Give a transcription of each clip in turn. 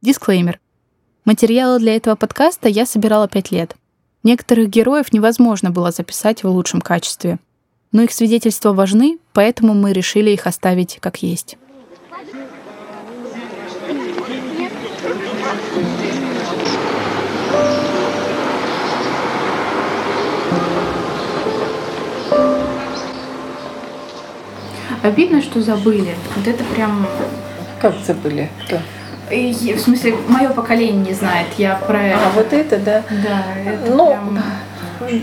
Дисклеймер. Материалы для этого подкаста я собирала пять лет. Некоторых героев невозможно было записать в лучшем качестве. Но их свидетельства важны, поэтому мы решили их оставить как есть. Обидно, что забыли. Вот это прям... Как забыли? Кто? И, в смысле, мое поколение не знает. Я про это. А, вот это, да? Да, это Ну, прям...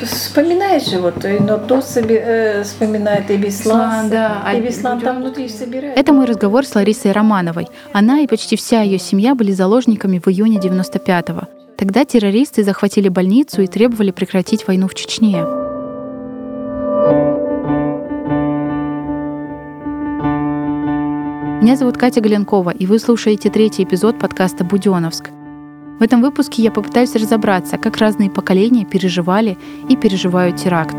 Вспоминаешь же, вот, и но то соби- э, вспоминает и Беслан, да, и Беслан там внутри собирает. Это мой разговор с Ларисой Романовой. Она и почти вся ее семья были заложниками в июне 95-го. Тогда террористы захватили больницу и требовали прекратить войну в Чечне. Меня зовут Катя Галенкова, и вы слушаете третий эпизод подкаста «Буденовск». В этом выпуске я попытаюсь разобраться, как разные поколения переживали и переживают теракт.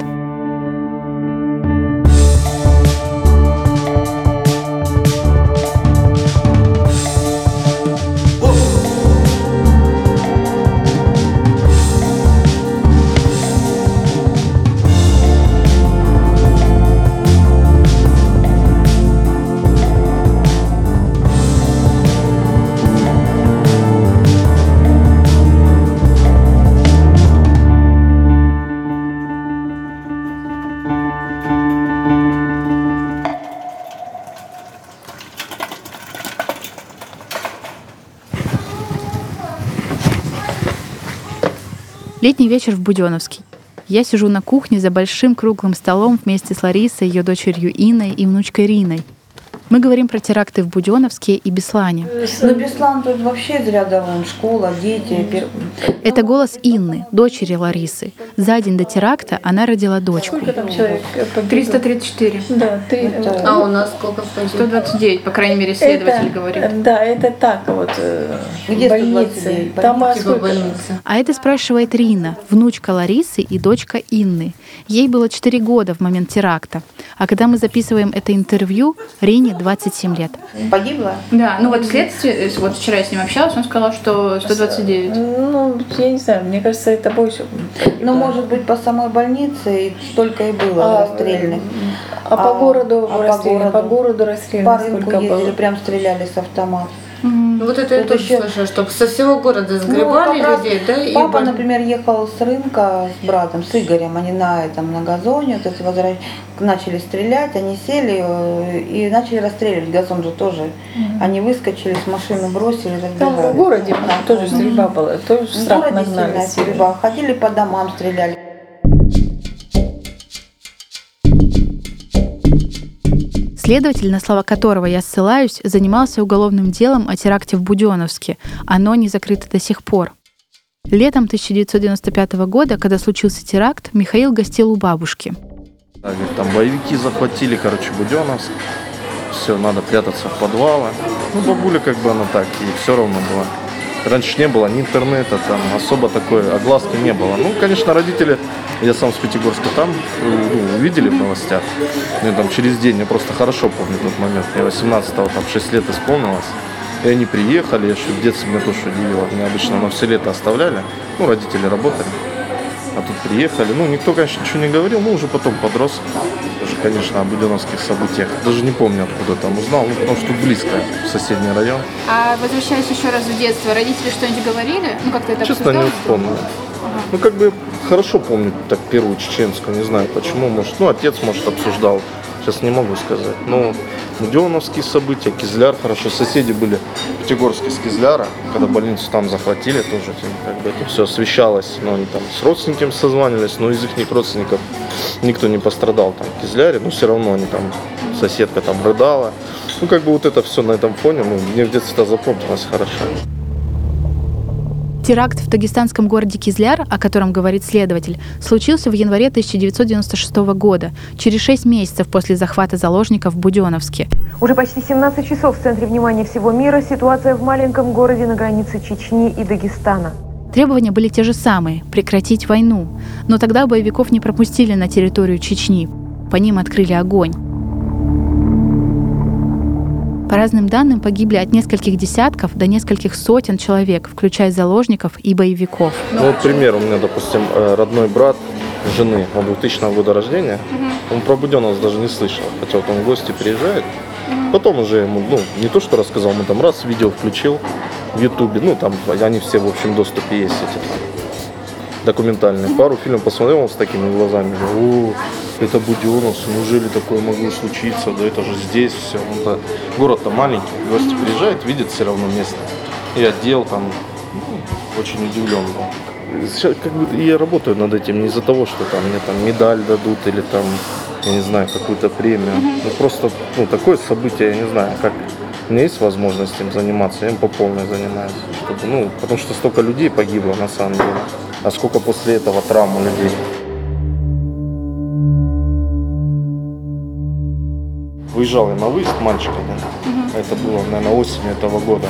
Летний вечер в Буденовске. Я сижу на кухне за большим круглым столом вместе с Ларисой, ее дочерью Инной и внучкой Риной. Мы говорим про теракты в Буденовске и Беслане. Ну, Беслан тут вообще из ряда вон, школа, дети. пер- Это голос Инны, дочери Ларисы. За день до теракта она родила дочку. Сколько там человек погибло? 334. Да, ты... Это- А у нас сколько в 129, по крайней мере, это, Да, это так вот. э, Где больницы. 129? Там Типа сколько? больницы. А это спрашивает Рина, внучка Ларисы и дочка Инны. Ей было 4 года в момент теракта. А когда мы записываем это интервью, Рине 27 лет. Погибла? Да, ну вот следствие, вот вчера я с ним общалась, он сказал, что 129. Ну, я не знаю, мне кажется, это больше. Ну, может быть, по самой больнице столько и было А, расстрельных. А, по городу а по расстреляно, по городу? городу По рынку ездили, было? прям стреляли с автомата. Ну, вот это я тоже еще- слышала, что со всего города сгребали Ну, как раз людей, да? и Папа, например, ехал с рынка с братом, с Игорем, они на этом, на газоне, вот это возвращ- начали стрелять, они сели э, и начали расстреливать, газон же тоже. Они выскочили, с машины бросили, Там в городе тоже стрельба была, тоже В страх городе нагнали. стрельба. Ходили по домам, стреляли. Следователь, на слова которого я ссылаюсь, занимался уголовным делом о теракте в Буденовске. Оно не закрыто до сих пор. Летом 1995 года, когда случился теракт, Михаил гостил у бабушки. Там боевики захватили, короче, Буденовск. Все, надо прятаться в подвалы. Ну, бабуля как бы она так, и все равно была. Раньше не было ни интернета, там особо такой огласки не было. Ну, конечно, родители, я сам с Пятигорска там, э, ну, увидели в новостях. Ну, там через день, я просто хорошо помню тот момент. Мне 18-го, там 6 лет исполнилось. И они приехали, еще в детстве меня тоже удивило. Меня обычно на все лето оставляли. Ну, родители работали. А тут приехали. Ну, никто, конечно, ничего не говорил. Ну, уже потом подрос. Уже, конечно, о буденовских событиях. Даже не помню, откуда там узнал. Ну, потому что близко, в соседний район. А возвращаясь еще раз в детство, родители что-нибудь говорили? Ну, как-то это Честно, не вспомню. Ну, как бы хорошо помню так первую чеченскую. Не знаю, почему. Может, ну, отец, может, обсуждал. Сейчас не могу сказать. Но Буденовские события, Кизляр, хорошо. Соседи были в Пятигорске с Кизляра, когда больницу там захватили тоже. Как бы это все освещалось. Но они там с родственниками созванивались, но из их родственников никто не пострадал там в Кизляре. Но все равно они там, соседка там рыдала. Ну, как бы вот это все на этом фоне, ну, мне в детстве это запомнилось хорошо. Теракт в дагестанском городе Кизляр, о котором говорит следователь, случился в январе 1996 года, через 6 месяцев после захвата заложников в Буденовске. Уже почти 17 часов в центре внимания всего мира ситуация в маленьком городе на границе Чечни и Дагестана. Требования были те же самые – прекратить войну. Но тогда боевиков не пропустили на территорию Чечни. По ним открыли огонь. По разным данным, погибли от нескольких десятков до нескольких сотен человек, включая заложников и боевиков. Ну, вот пример, у меня, допустим, э, родной брат жены, он 2000 года рождения, он про Буденновс даже не слышал, хотя вот он в гости приезжает. Потом уже ему, ну, не то, что рассказал, мы там раз видео включил в Ютубе, ну, там они все в общем доступе есть эти документальные. Пару фильмов посмотрел он с такими глазами, о, это Буденновс, неужели такое могло случиться, да это же здесь все. Он-то, город-то маленький, гости приезжает, видит все равно место. И отдел там, ну, очень удивлен был. Сейчас как бы я работаю над этим не из-за того, что там мне там медаль дадут или там, я не знаю, какую-то премию. Ну просто, ну, такое событие, я не знаю, как у меня есть возможность им заниматься, я им по полной занимаюсь. Чтобы, ну, потому что столько людей погибло на самом деле. А сколько после этого травм у людей. Выезжал я на выезд мальчика, да. Это было, наверное, осенью этого года.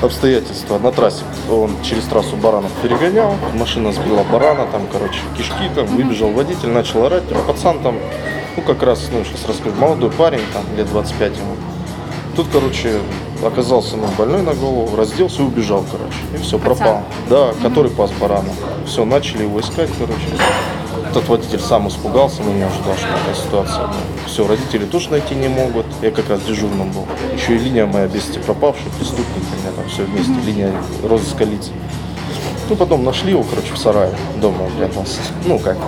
Обстоятельства на трассе. Он через трассу баранов перегонял, машина сбила барана, там, короче, кишки, там, выбежал водитель, начал орать, а пацан там, ну, как раз, ну, сейчас расскажу, молодой парень, там, лет 25 ему. Тут, короче, оказался ну, больной на голову, разделся и убежал, короче. И все, пропал. Да, который пас барана. Все, начали его искать, короче. Этот водитель сам испугался, но не ожидал, что такая ситуация. Все, родители тоже найти не могут. Я как раз дежурным был. Еще и линия моя без пропавших преступников, у меня там все вместе, линия розыска лиц. Ну, потом нашли его, короче, в сарае, дома прятался. Ну, как,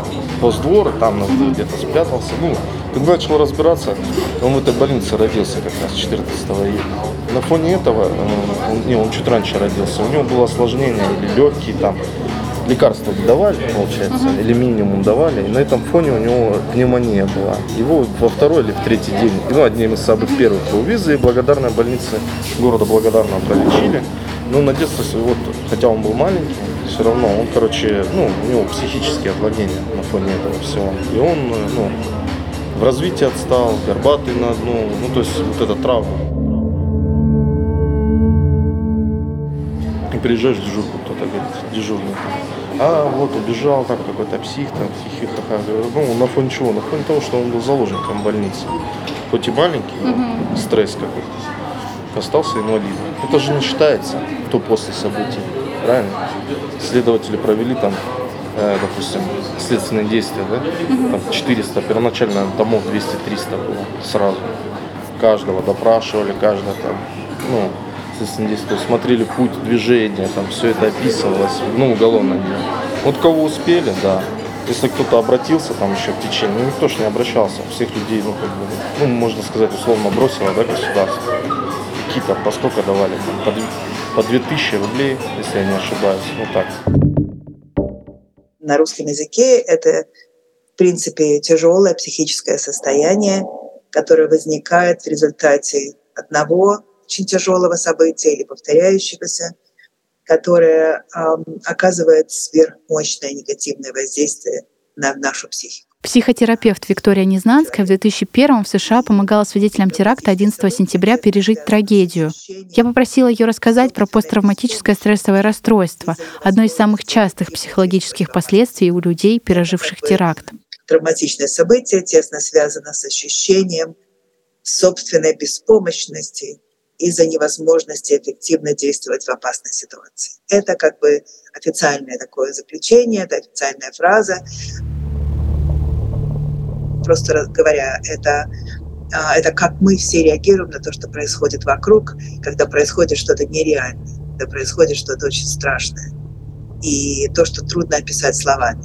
постдвор, там где-то спрятался. Ну, когда начал разбираться, он в этой больнице родился как раз 14 июня. На фоне этого, э, он, не, он чуть раньше родился, у него было осложнение или легкие там, лекарства давали, получается, uh-huh. или минимум давали, и на этом фоне у него пневмония была. Его во второй или в третий день, ну, одним из самых первых был визы, и благодарная больница города Благодарного пролечили. Но на детство, вот, хотя он был маленький, все равно он, короче, ну, у него психические отклонения на фоне этого всего. И он, ну, в развитии отстал, горбатый на одну, ну, то есть вот эта травма. И приезжаешь в дежурку, кто-то говорит, дежурный. А вот убежал там какой-то псих, там хихихаха. Ну, на фоне чего? На фоне того, что он был заложником больницы. Хоть и маленький, угу. стресс какой-то. Остался инвалидом. Это же не считается, кто после событий. Правильно? Следователи провели там, э, допустим, следственные действия, да? Там 400, первоначально томов 200-300 было сразу. Каждого допрашивали, каждого там, ну, следственные действия, смотрели путь движения, там все это описывалось, ну, уголовное дело. Вот кого успели, да. Если кто-то обратился там еще в течение, ну никто же не обращался, всех людей, ну, как бы, ну, можно сказать, условно бросило, да, государство. Какие-то по сколько давали, там, по, по 2000 рублей, если я не ошибаюсь, вот так. На русском языке это, в принципе, тяжелое психическое состояние, которое возникает в результате одного очень тяжелого события или повторяющегося, которое э, оказывает сверхмощное негативное воздействие на нашу психику. Психотерапевт Виктория Незнанская в 2001 в США помогала свидетелям теракта 11 сентября пережить трагедию. Я попросила ее рассказать про посттравматическое стрессовое расстройство, одно из самых частых психологических последствий у людей, переживших теракт. Травматичное событие тесно связано с ощущением собственной беспомощности, из-за невозможности эффективно действовать в опасной ситуации. Это как бы официальное такое заключение, это официальная фраза. Просто говоря, это, а, это как мы все реагируем на то, что происходит вокруг, когда происходит что-то нереальное, когда происходит что-то очень страшное. И то, что трудно описать словами.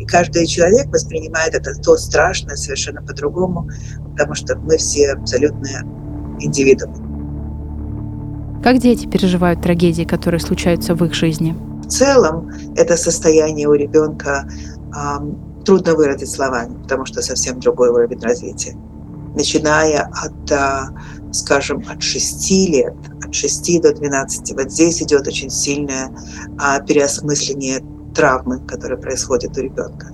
И каждый человек воспринимает это то страшное совершенно по-другому, потому что мы все абсолютно индивидуумы. Как дети переживают трагедии, которые случаются в их жизни? В целом это состояние у ребенка э, трудно выразить словами, потому что совсем другой уровень развития. Начиная от, э, скажем, от 6 лет, от 6 до 12, вот здесь идет очень сильное э, переосмысление травмы, которая происходит у ребенка.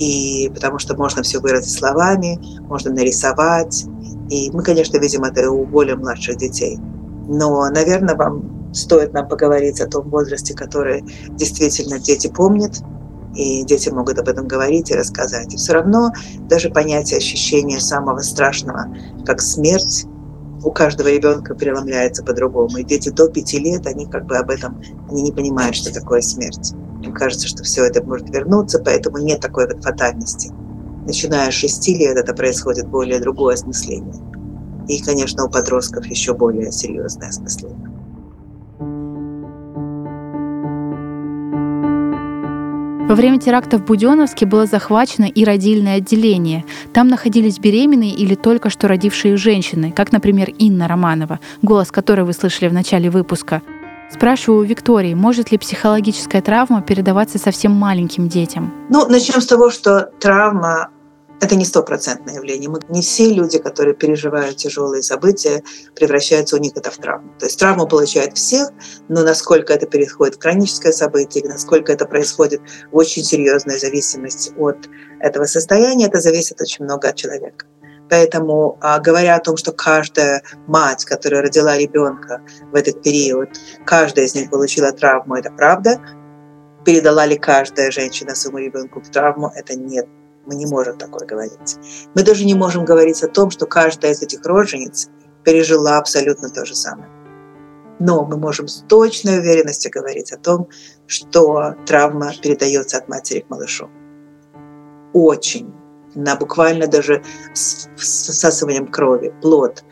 И потому что можно все выразить словами, можно нарисовать. И мы, конечно, видим это у более младших детей. Но, наверное, вам стоит нам поговорить о том возрасте, который действительно дети помнят, и дети могут об этом говорить и рассказать. И все равно даже понятие ощущения самого страшного, как смерть, у каждого ребенка преломляется по-другому. И дети до пяти лет, они как бы об этом, они не понимают, что такое смерть. Им кажется, что все это может вернуться, поэтому нет такой вот фатальности. Начиная с шести лет это происходит более другое осмысление. И, конечно, у подростков еще более серьезное осмысление. Во время теракта в Буденновске было захвачено и родильное отделение. Там находились беременные или только что родившие женщины, как, например, Инна Романова, голос которой вы слышали в начале выпуска. Спрашиваю у Виктории, может ли психологическая травма передаваться совсем маленьким детям? Ну, начнем с того, что травма это не стопроцентное явление. Мы, не все люди, которые переживают тяжелые события, превращаются у них это в травму. То есть травму получают всех, но насколько это переходит в хроническое событие или насколько это происходит в очень серьезной зависимости от этого состояния, это зависит очень много от человека. Поэтому, а, говоря о том, что каждая мать, которая родила ребенка в этот период, каждая из них получила травму, это правда. Передала ли каждая женщина своему ребенку травму, это нет мы не можем такое говорить. Мы даже не можем говорить о том, что каждая из этих рожениц пережила абсолютно то же самое. Но мы можем с точной уверенностью говорить о том, что травма передается от матери к малышу. Очень. На буквально даже с всасыванием крови, плод.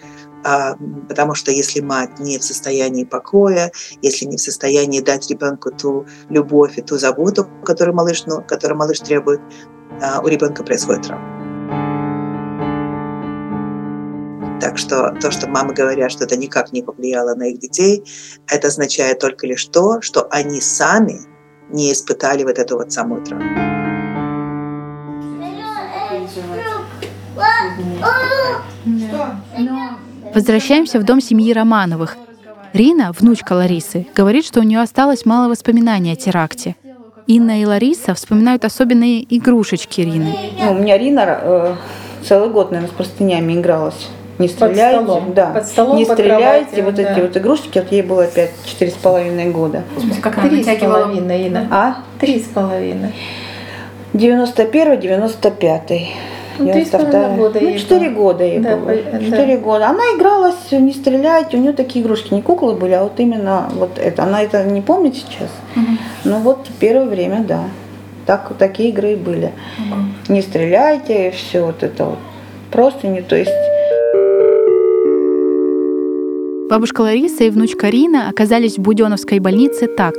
А, потому что если мать не в состоянии покоя, если не в состоянии дать ребенку ту любовь и ту заботу, которую малыш, ну, которую малыш требует, а, у ребенка происходит травма. Так что то, что мамы говорят, что это никак не повлияло на их детей, это означает только лишь то, что они сами не испытали вот эту вот самую травму. Возвращаемся в дом семьи Романовых. Рина, внучка Ларисы, говорит, что у нее осталось мало воспоминаний о теракте. Инна и Лариса вспоминают особенные игрушечки Рины. Ну, у меня Рина э, целый год, наверное, с простынями игралась. Не стреляйте, под столом, да. под столом, не под стреляйте, кроватью, вот да. эти вот игрушки, вот ей было опять четыре с половиной года. Как Три с половиной, Инна. А? Три с половиной. 91 95 Ну, три с половиной года Ну, ей четыре года ей Да, было. по- да. Четыре года. Она игралась, не стреляйте, у нее такие игрушки, не куклы были, а вот именно вот это. Она это не помнит сейчас. Но вот первое время, да. Так, такие игры и были. Не стреляйте, все вот это вот. Просто не, то есть Бабушка Лариса и внучка Рина оказались в Буденовской больнице так.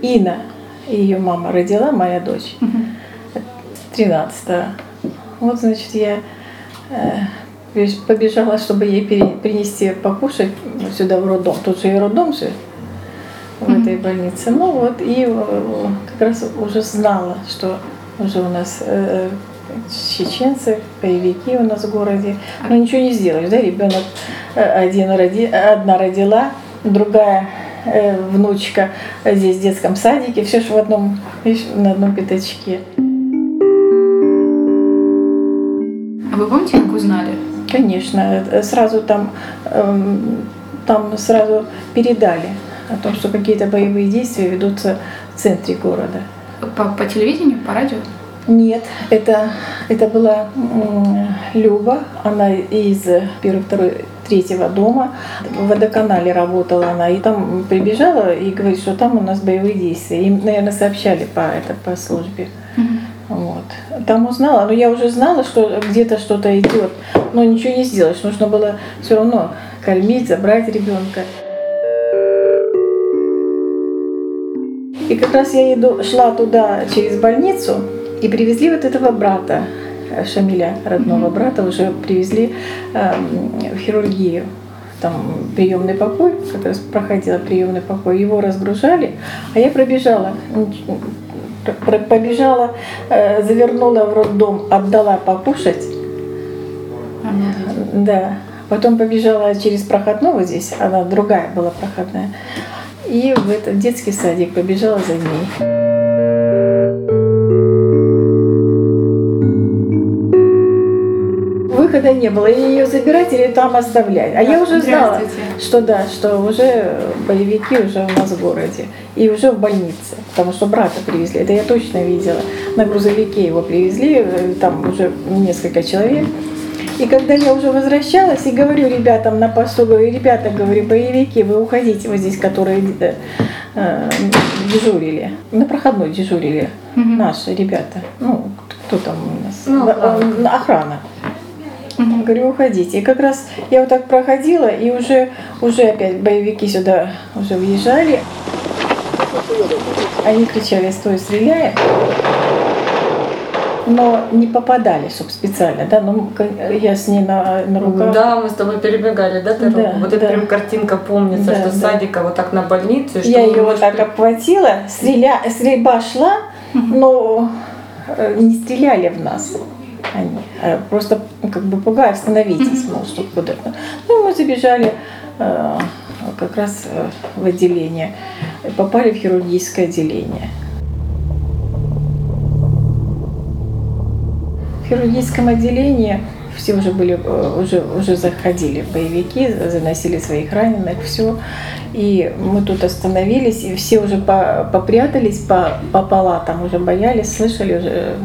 Инна, ее мама родила, моя дочь, 13 Вот, значит, я э, побежала, чтобы ей принести покушать сюда в роддом. Тут же и роддом же в этой больнице. Ну вот, и э, как раз уже знала, что уже у нас э, чеченцы, боевики у нас в городе. Но ничего не сделаешь, да, ребенок один роди, одна родила, другая внучка здесь в детском садике, все же в одном, видишь, на одном пятачке. А вы помните, как узнали? Конечно, э, сразу там, эм, там сразу передали о том, что какие-то боевые действия ведутся в центре города. По, по телевидению, по радио? Нет, это, это была Люба, она из первого, второго, третьего дома. В водоканале работала она, и там прибежала и говорит, что там у нас боевые действия. Им, наверное, сообщали по, это, по службе. Вот. Там узнала, но я уже знала, что где-то что-то идет, но ничего не сделаешь. Нужно было все равно кормить, забрать ребенка. И как раз я иду, шла туда через больницу, и привезли вот этого брата, э, Шамиля, родного брата, уже привезли эм, в хирургию. Там приемный покой, как раз проходила приемный покой, его разгружали, а я пробежала, побежала, э, завернула в роддом, отдала покушать, да. Потом побежала через проходного здесь, она другая была проходная. И в этот детский садик побежала за ней. Выхода не было, или ее забирать, или там оставлять. А я уже знала, что да, что уже боевики уже у нас в городе. И уже в больнице, потому что брата привезли. Это я точно видела. На грузовике его привезли, э, там уже несколько человек. И когда я уже возвращалась и говорю ребятам на посту, говорю, ребята, говорю, боевики, вы уходите вот здесь, которые э, э, дежурили, на проходной дежурили, наши ребята, ну, кто там у нас, Ну, охрана. Говорю, уходите. И как раз я вот так проходила, и уже, уже опять боевики сюда уже въезжали. Они кричали, стой, стреляй. Но не попадали, чтобы специально, да, ну, я с ней на, на руках. Да, мы с тобой перебегали, да, дорогу? Да, вот эта да. прям картинка помнится, Да, что да. садика вот так на больницу. Я ее вот так обхватила, стреля... стрельба шла, но э, не стреляли в нас они, а просто ну, как бы пугай, остановитесь, мол, что куда-то. Ну, мы забежали как раз э, в отделение, попали в хирургическое отделение. В хирургическом отделении все уже были, э, уже, уже заходили боевики, заносили своих раненых, все. И мы тут остановились, и все уже по- попрятались по, по палатам, уже боялись, слышали уже э,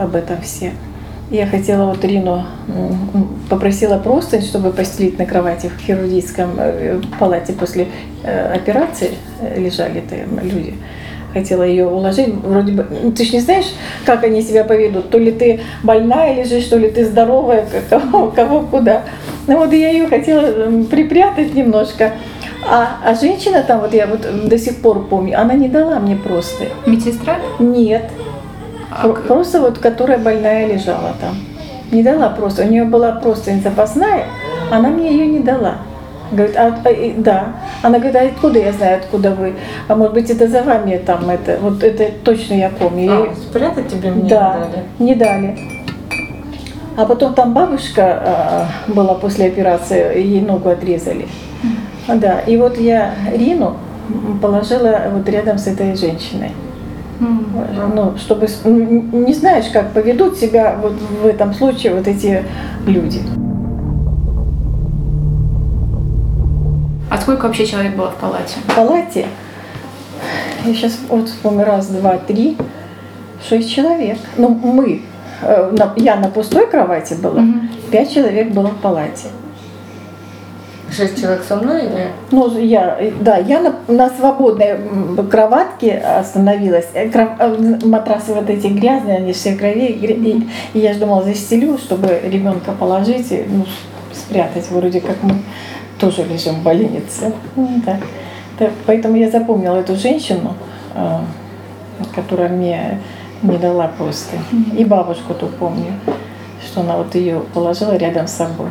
об этом все. Я хотела вот Рину, попросила простынь, чтобы постелить на кровати в хирургическом э, палате после э, операции э, лежали там люди. Хотела ее уложить, вроде бы, ну, ты ж не знаешь, как они себя поведут, то ли ты больная лежишь, то ли ты здоровая, кого, кого куда. Ну вот я ее хотела припрятать немножко. А, а женщина там, вот я вот до сих пор помню, она не дала мне просто. Медсестра? Нет. А Просто вот, которая больная лежала там. Не дала просто. У нее была просто запасная, она мне ее не дала. Говорит, а, а, и- да. Она говорит, а откуда я знаю, откуда вы? А может быть, это за вами там это. Вот это точно я помню. А, спрятать тебе мне да, дали? не дали. А потом там бабушка а, была после операции, ей ногу отрезали. Да, и вот я Рину положила вот рядом с этой женщиной. Ну, чтобы не знаешь, как поведут себя вот в этом случае вот эти люди. А сколько вообще человек было в палате? В палате, я сейчас вот вспомню, раз, два, три, шесть человек. Ну, мы, э, я на пустой кровати была, Мгм. пять человек было в палате. Шесть человек со мной или? Ну, я, да, я на, на свободной кроватке остановилась. Э, кров- э, Матрасы вот эти грязные, они все в крови. И, и- я же думала, застелю, чтобы ребенка положить, и, ну, спрятать. Вроде как мы тоже лежим в больнице. Ну, да. Да, Поэтому я запомнила эту женщину, э, которая мне не дала просто. И бабушку ту помню, что она вот ее положила рядом с собой.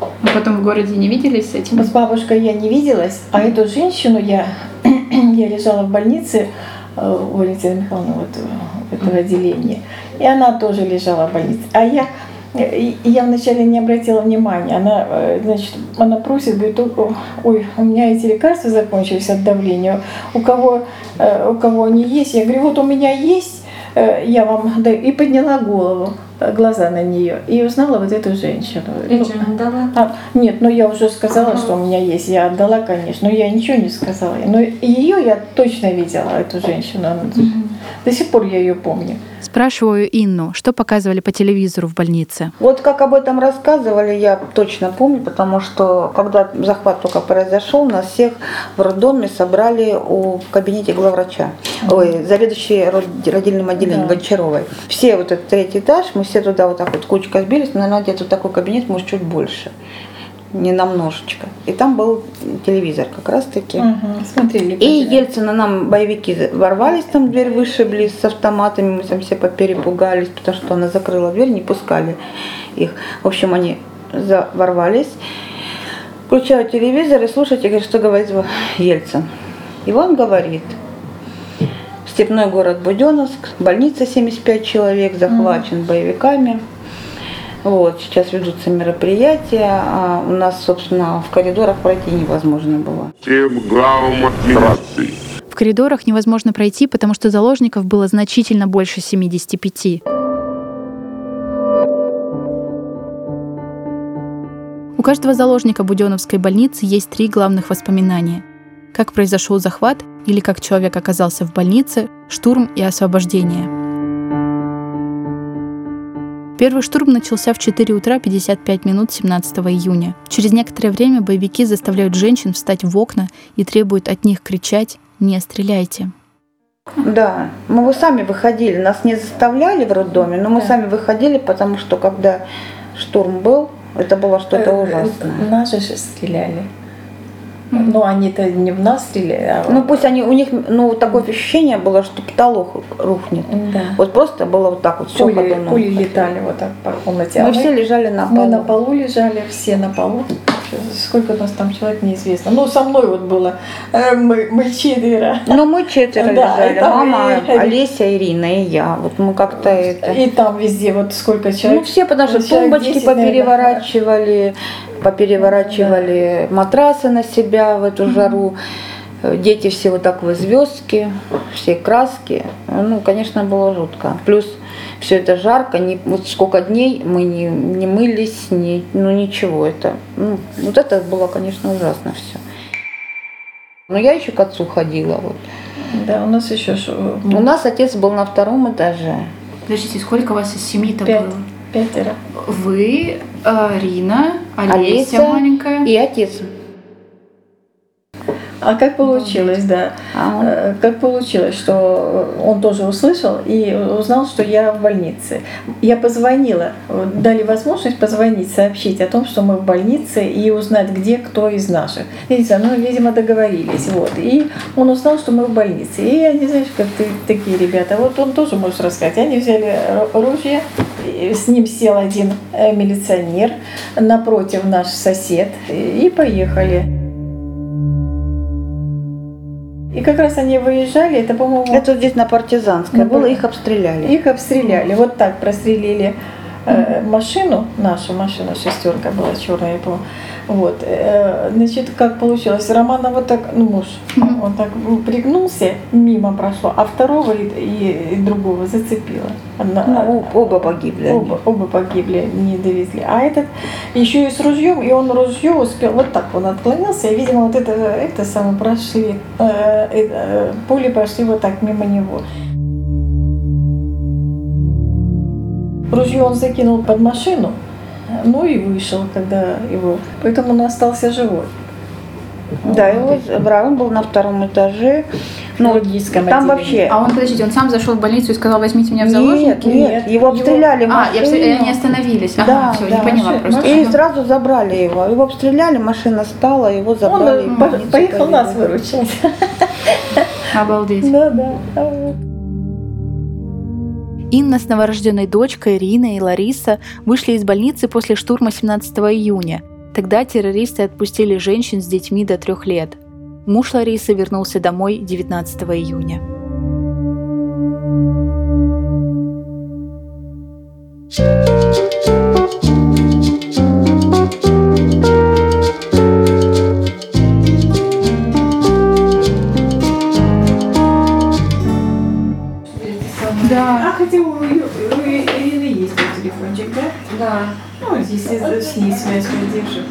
Вы потом в городе не виделись с этим? С бабушкой я не виделась, а эту женщину я, я лежала в больнице э, у Валентины Михайловны вот, э, этого отделения, и она тоже лежала в больнице. А я, я вначале не обратила внимания, она, э, значит, она просит, говорит, «О, ой, у меня эти лекарства закончились от давления, у кого, у кого они есть? Я говорю, вот у меня есть, я вам даю, и подняла голову, глаза на нее, и узнала вот эту женщину. И Ну, что, дала? а, нет, ну я уже сказала, что у меня есть. Я отдала, конечно, но я ничего не сказала. Но ее я точно видела, эту женщину. Она До сих пор я ее помню. Спрашиваю Инну, что показывали по телевизору в больнице. Вот как об этом рассказывали, я точно помню, потому что когда захват только произошел, нас всех в роддоме собрали у, в кабинете главврача, ой, заведующей род- родильным отделением Да. Гончаровой. Все вот этот третий этаж, мы все туда вот так вот кучка сбились, наверное, где-то такой кабинет, может, чуть больше, не намножечко. И там был телевизор как раз-таки. Смотрели. И Ельцина нам боевики ворвались, там дверь вышибли с автоматами, мы там все поперепугались, потому что она закрыла дверь, не пускали их. В общем, они ворвались, включают телевизор и слушайте, говорит, что говорит Ельцин. И он говорит, степной город Буденновск, больница 75 человек, захвачен боевиками. Вот, сейчас ведутся мероприятия, а у нас, собственно, в коридорах пройти невозможно было. всем главам администрации. В коридорах невозможно пройти, потому что заложников было значительно больше 75. У каждого заложника Буденовской больницы есть три главных воспоминания. Как произошел захват или как человек оказался в больнице, штурм и освобождение. Первый штурм начался в 4 утра 55 минут 17 июня. Через некоторое время боевики заставляют женщин встать в окна и требуют от них кричать «Не стреляйте». Да, мы вы сами выходили, нас не заставляли в роддоме, но мы сами выходили, потому что когда штурм был, это было что-то Э, ужасное. Наши же стреляли. Ну, они-то не в нас стреляли, а Ну пусть они, у них, ну такое ощущение было, что потолок рухнет. да. Вот просто было вот так вот все Пули, пули летали вот так по комнате. А Мы все лежали на мы полу. на полу лежали, все на полу. Сколько у нас там человек, неизвестно. Ну, со мной вот было. э, Мы, мы четверо. Ну мы четверо Да, лежали, это мама, мы- Олеся, Ирина и я. Вот мы как-то это... И там везде вот сколько Ну человек. все, потому что тумбочки 10, наверное. попереворачивали, попереворачивали матрасы на себя в эту жару. Э, Дети все вот так в звездке, все краски. Ну, конечно, было жутко. Плюс все это жарко, не, вот сколько дней мы не, не мылись, не, ну ничего. Это, ну, вот это было, конечно, ужасно все. Но я еще к отцу ходила. Вот. Да, у нас еще шо- У нас отец был на втором этаже. Подождите, сколько у вас из семьи-то Пять. было? пятеро. Вы, э, Рина, Олеся, Олеся маленькая. И отец. А как получилось, да? А он- Э, Как получилось, что он тоже услышал и узнал, что я в больнице. Я позвонила, дали возможность позвонить, сообщить о том, что мы в больнице и узнать, где кто из наших. Я не знаю, ну, видимо, договорились. Вот. И он узнал, что мы в больнице. И они, знаешь, как ты, такие ребята, вот он тоже может рассказать. Они взяли ру- ружье, с ним сел один э, милиционер, напротив наш сосед, и поехали. И как раз они выезжали, это, по-моему, Это здесь на Партизанской На было, их обстреляли. их обстреляли. Вот так прострелили машину, наша машина, шестерка была черная, я помню. Вот, э, значит, как получилось? Романа вот так, ну муж, он так пригнулся, мимо прошло, а второго и, и- и другого зацепило. Одна- Ну, оба погибли. Оба, оба погибли, не довезли. А этот еще и с ружьем, и он ружье успел, вот так он отклонился, и, видимо, вот это, это самое прошли, э, э, э, пули прошли вот так мимо него. Ружье он закинул под машину, ну и вышел, когда его... Поэтому он остался живой. Да, его он был на втором этаже. Ну, Хирургическом там отделении. вообще... А он, подождите, он сам зашел в больницу и сказал, возьмите меня в заложники? Нет, нет, Нет, его обстреляли А, я машине. обс- они остановились. Ага, Да, все, да, не поняла машина- просто. И сразу забрали его. Его обстреляли, машина стала, его Он забрали. э, в по- поехал нас повезли. выручать. Обалдеть. Да, да. Инна с новорожденной дочкой Ирина и Лариса вышли из больницы после штурма 17 июня. Тогда террористы отпустили женщин с детьми до трех лет. Муж Ларисы вернулся домой 19 июня. А хотя у, у Ирины есть телефончик, да? Да. Ну, если с ней связь поддержит.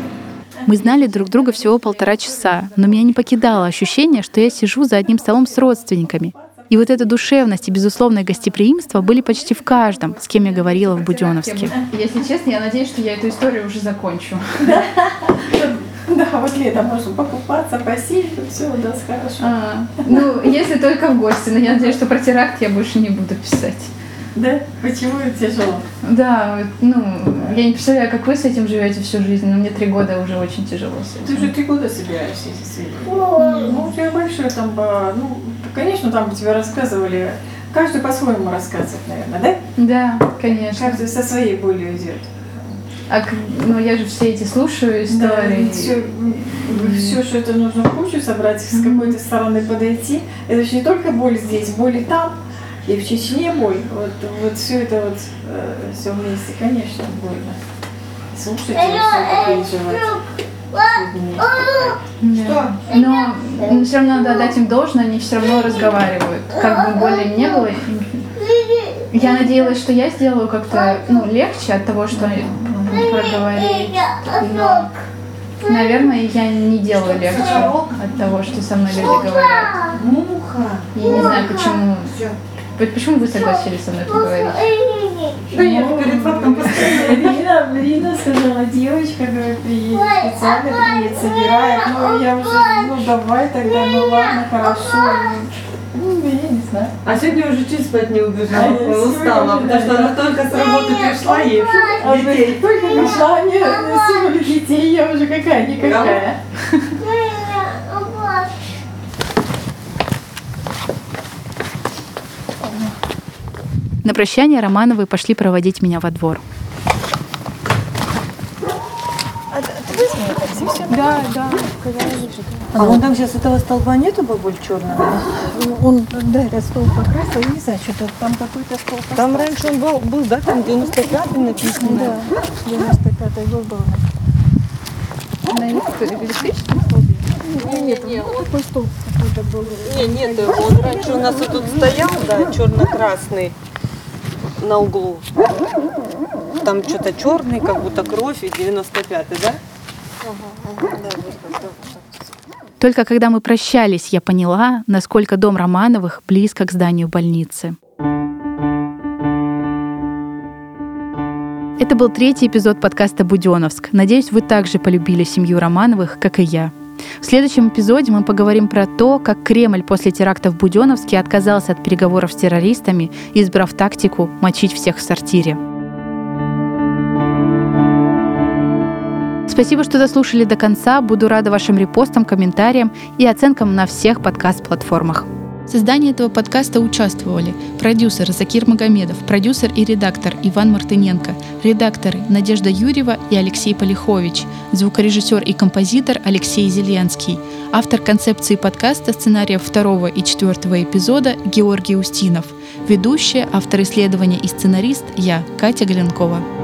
Мы знали друг друга всего полтора часа, но меня не покидало ощущение, что я сижу за одним столом с родственниками. И вот эта душевность и безусловное гостеприимство были почти в каждом, с кем я говорила в Буденовске. Если честно, я надеюсь, что я эту историю уже закончу. Да, вот летом можно покупаться, посидеть, все у нас хорошо. А, ну, если только в гости, но я надеюсь, что про теракт я больше не буду писать. Да? Почему это тяжело? Да, вот, ну, я не представляю, как вы с этим живете всю жизнь, но мне три года уже очень тяжело с Ты этим. уже три года собираешься здесь Ну, у тебя большой там, ба- ну, конечно, там тебе рассказывали, каждый по-своему рассказывает, наверное, да? Да, конечно. Каждый со своей болью идет. А, ну, я же все эти слушаю истории. все, все, что это нужно в кучу собрать, с какой-то стороны подойти. Это же не только боль здесь, боль и там, и в Чечне боль. Вот, вот все это вот, все вместе, конечно, больно. Слушать и все переживать. Всё вместе. Да. Но все равно надо отдать им должное, они все равно разговаривают. Как бы боли не было. им- Я надеялась, что я сделаю как-то ну, легче от того, что проговорить. Но, наверное, я не делаю легче от того, что со мной люди говорят. Муха. Я не знаю, почему. Почему вы согласились со мной поговорить? Да я перед фактом постоянно. Лина, Лина сказала, девочка, говорит, приедет, специально приедет, собирает. Ну, я уже, ну, давай тогда, ну, ладно, хорошо. Ну, я не знаю. А сегодня уже чуть спать не убежала, А устала, сегодня, потому что она только с работы пришла и А детей. Только пришла, мне насыпали детей, я уже какая-никакая. На прощание Романовы пошли проводить меня во двор. Да, да. А вон там сейчас этого столба нету, бабуль, черного? Он, да, этот стол покрасил, я не знаю, что-то там какой-то стол Там раньше он был, был да, там 95 написано. Да, 95-й год был. На электрическом столбе? Нет, нет, вот такой стол какой-то был. Не, нет, он раньше у нас тут стоял, да, черно-красный на углу. Там что-то черный, как будто кровь, и 95-й, да? Только когда мы прощались, я поняла, насколько дом Романовых близко к зданию больницы. Это был третий эпизод подкаста «Буденовск». Надеюсь, вы также полюбили семью Романовых, как и я. В следующем эпизоде мы поговорим про то, как Кремль после теракта в Буденовске отказался от переговоров с террористами, избрав тактику мочить всех в сортире. Спасибо, что дослушали до конца. Буду рада вашим репостам, комментариям и оценкам на всех подкаст-платформах. В создании этого подкаста участвовали продюсер Закир Магомедов, продюсер и редактор Иван Мартыненко, редакторы Надежда Юрьева и Алексей Полихович, звукорежиссер и композитор Алексей Зеленский, автор концепции подкаста, сценариев второго и четвертого эпизода Георгий Устинов, ведущая, автор исследования и сценарист я, Катя Гленкова.